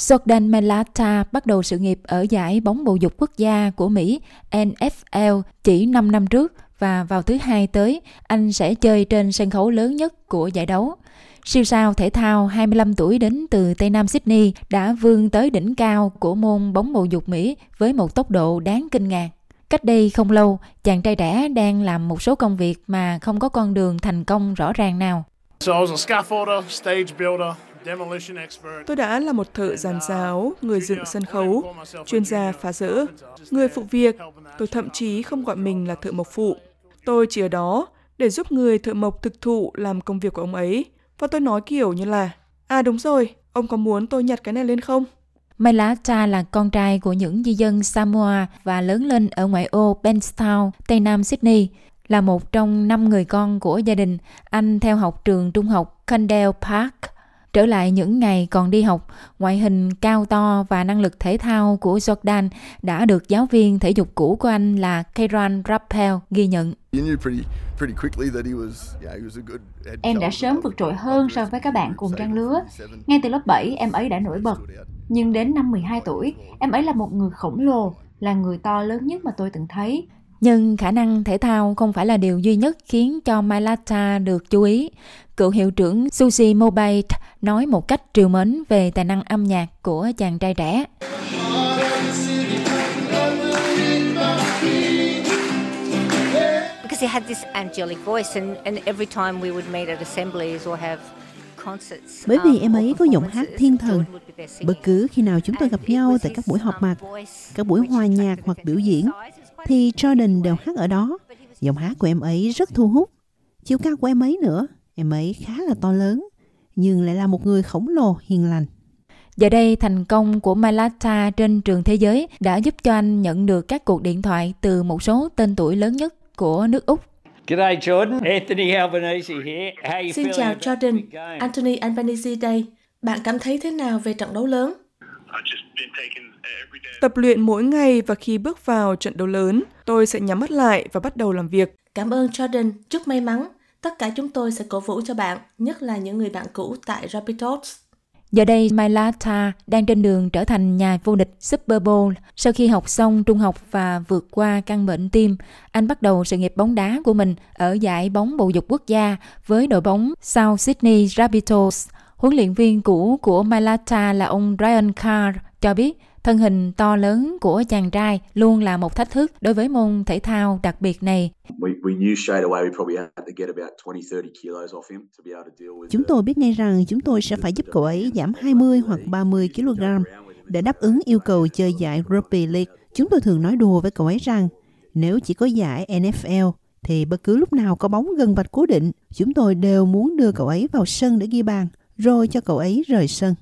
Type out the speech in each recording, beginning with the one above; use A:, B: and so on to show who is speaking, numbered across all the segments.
A: Jordan Melata bắt đầu sự nghiệp ở giải bóng bầu dục quốc gia của Mỹ NFL chỉ 5 năm trước và vào thứ hai tới, anh sẽ chơi trên sân khấu lớn nhất của giải đấu. Siêu sao thể thao 25 tuổi đến từ Tây Nam Sydney đã vươn tới đỉnh cao của môn bóng bầu dục Mỹ với một tốc độ đáng kinh ngạc. Cách đây không lâu, chàng trai trẻ đang làm một số công việc mà không có con đường thành công rõ ràng nào.
B: Tôi đã là một thợ giàn giáo, người dựng sân khấu, chuyên gia phá rỡ, người phụ việc. Tôi thậm chí không gọi mình là thợ mộc phụ. Tôi chỉ ở đó để giúp người thợ mộc thực thụ làm công việc của ông ấy. Và tôi nói kiểu như là, à đúng rồi, ông có muốn tôi nhặt cái này lên không?
A: Mailata là con trai của những di dân Samoa và lớn lên ở ngoại ô Bankstown, Tây Nam Sydney. Là một trong năm người con của gia đình, anh theo học trường trung học Candale Park. Trở lại những ngày còn đi học, ngoại hình cao to và năng lực thể thao của Jordan đã được giáo viên thể dục cũ của anh là Kieran Rappel ghi nhận.
C: Em đã sớm vượt trội hơn so với các bạn cùng trang lứa. Ngay từ lớp 7, em ấy đã nổi bật. Nhưng đến năm 12 tuổi, em ấy là một người khổng lồ, là người to lớn nhất mà tôi từng thấy.
A: Nhưng khả năng thể thao không phải là điều duy nhất khiến cho Mailata được chú ý. Cựu hiệu trưởng Susie Mobile nói một cách triều mến về tài năng âm nhạc của chàng trai trẻ.
D: Because he had this angelic voice and, and every time we would meet at assemblies or have
E: bởi vì em ấy có giọng hát thiên thần. Bất cứ khi nào chúng tôi gặp nhau tại các buổi họp mặt, các buổi hòa nhạc hoặc biểu diễn, thì Jordan đều hát ở đó. Giọng hát của em ấy rất thu hút. Chiều cao của em ấy nữa, em ấy khá là to lớn, nhưng lại là một người khổng lồ hiền lành.
A: Giờ đây, thành công của Mailata trên trường thế giới đã giúp cho anh nhận được các cuộc điện thoại từ một số tên tuổi lớn nhất của nước Úc.
F: G'day Jordan, Anthony Albanese here. How you
G: Xin
F: feeling
G: chào Jordan? Anthony Albanese đây. Bạn cảm thấy thế nào về trận đấu lớn?
B: Tập luyện mỗi ngày và khi bước vào trận đấu lớn, tôi sẽ nhắm mắt lại và bắt đầu làm việc.
G: Cảm ơn Jordan, chúc may mắn. Tất cả chúng tôi sẽ cổ vũ cho bạn, nhất là những người bạn cũ tại Rapids.
A: Giờ đây, Mailata đang trên đường trở thành nhà vô địch Super Bowl. Sau khi học xong trung học và vượt qua căn bệnh tim, anh bắt đầu sự nghiệp bóng đá của mình ở giải bóng bầu dục quốc gia với đội bóng South Sydney Rabbitohs. Huấn luyện viên cũ của Mailata là ông Brian Carr cho biết thân hình to lớn của chàng trai luôn là một thách thức đối với môn thể thao đặc biệt này.
E: Chúng tôi biết ngay rằng chúng tôi sẽ phải giúp cậu ấy giảm 20 hoặc 30 kg để đáp ứng yêu cầu chơi giải Rugby League. Chúng tôi thường nói đùa với cậu ấy rằng nếu chỉ có giải NFL thì bất cứ lúc nào có bóng gần vạch cố định, chúng tôi đều muốn đưa cậu ấy vào sân để ghi bàn, rồi cho cậu ấy rời sân.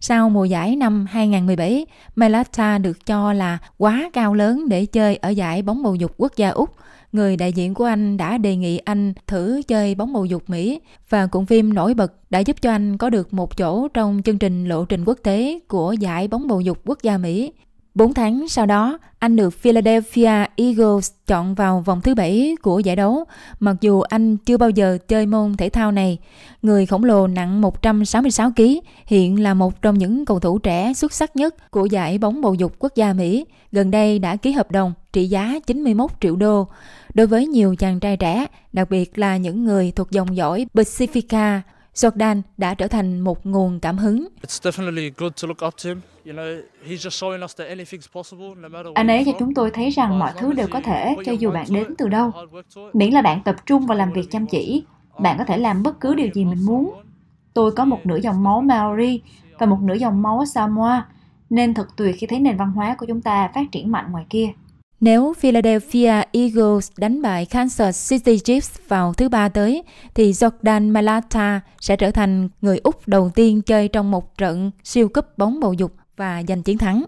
A: Sau mùa giải năm 2017, Melata được cho là quá cao lớn để chơi ở giải bóng bầu dục quốc gia Úc. Người đại diện của anh đã đề nghị anh thử chơi bóng bầu dục Mỹ và cuộn phim nổi bật đã giúp cho anh có được một chỗ trong chương trình lộ trình quốc tế của giải bóng bầu dục quốc gia Mỹ. 4 tháng sau đó, anh được Philadelphia Eagles chọn vào vòng thứ bảy của giải đấu, mặc dù anh chưa bao giờ chơi môn thể thao này. Người khổng lồ nặng 166 kg, hiện là một trong những cầu thủ trẻ xuất sắc nhất của giải bóng bầu dục quốc gia Mỹ. Gần đây đã ký hợp đồng trị giá 91 triệu đô. Đối với nhiều chàng trai trẻ, đặc biệt là những người thuộc dòng dõi Pacifica, Jordan đã trở thành một nguồn cảm hứng.
C: Anh ấy cho chúng tôi thấy rằng mọi thứ đều có thể cho dù bạn đến từ đâu. Miễn là bạn tập trung và làm việc chăm chỉ, bạn có thể làm bất cứ điều gì mình muốn. Tôi có một nửa dòng máu Maori và một nửa dòng máu Samoa, nên thật tuyệt khi thấy nền văn hóa của chúng ta phát triển mạnh ngoài kia.
A: Nếu Philadelphia Eagles đánh bại Kansas City Chiefs vào thứ ba tới, thì Jordan Malata sẽ trở thành người Úc đầu tiên chơi trong một trận siêu cúp bóng bầu dục và giành chiến thắng.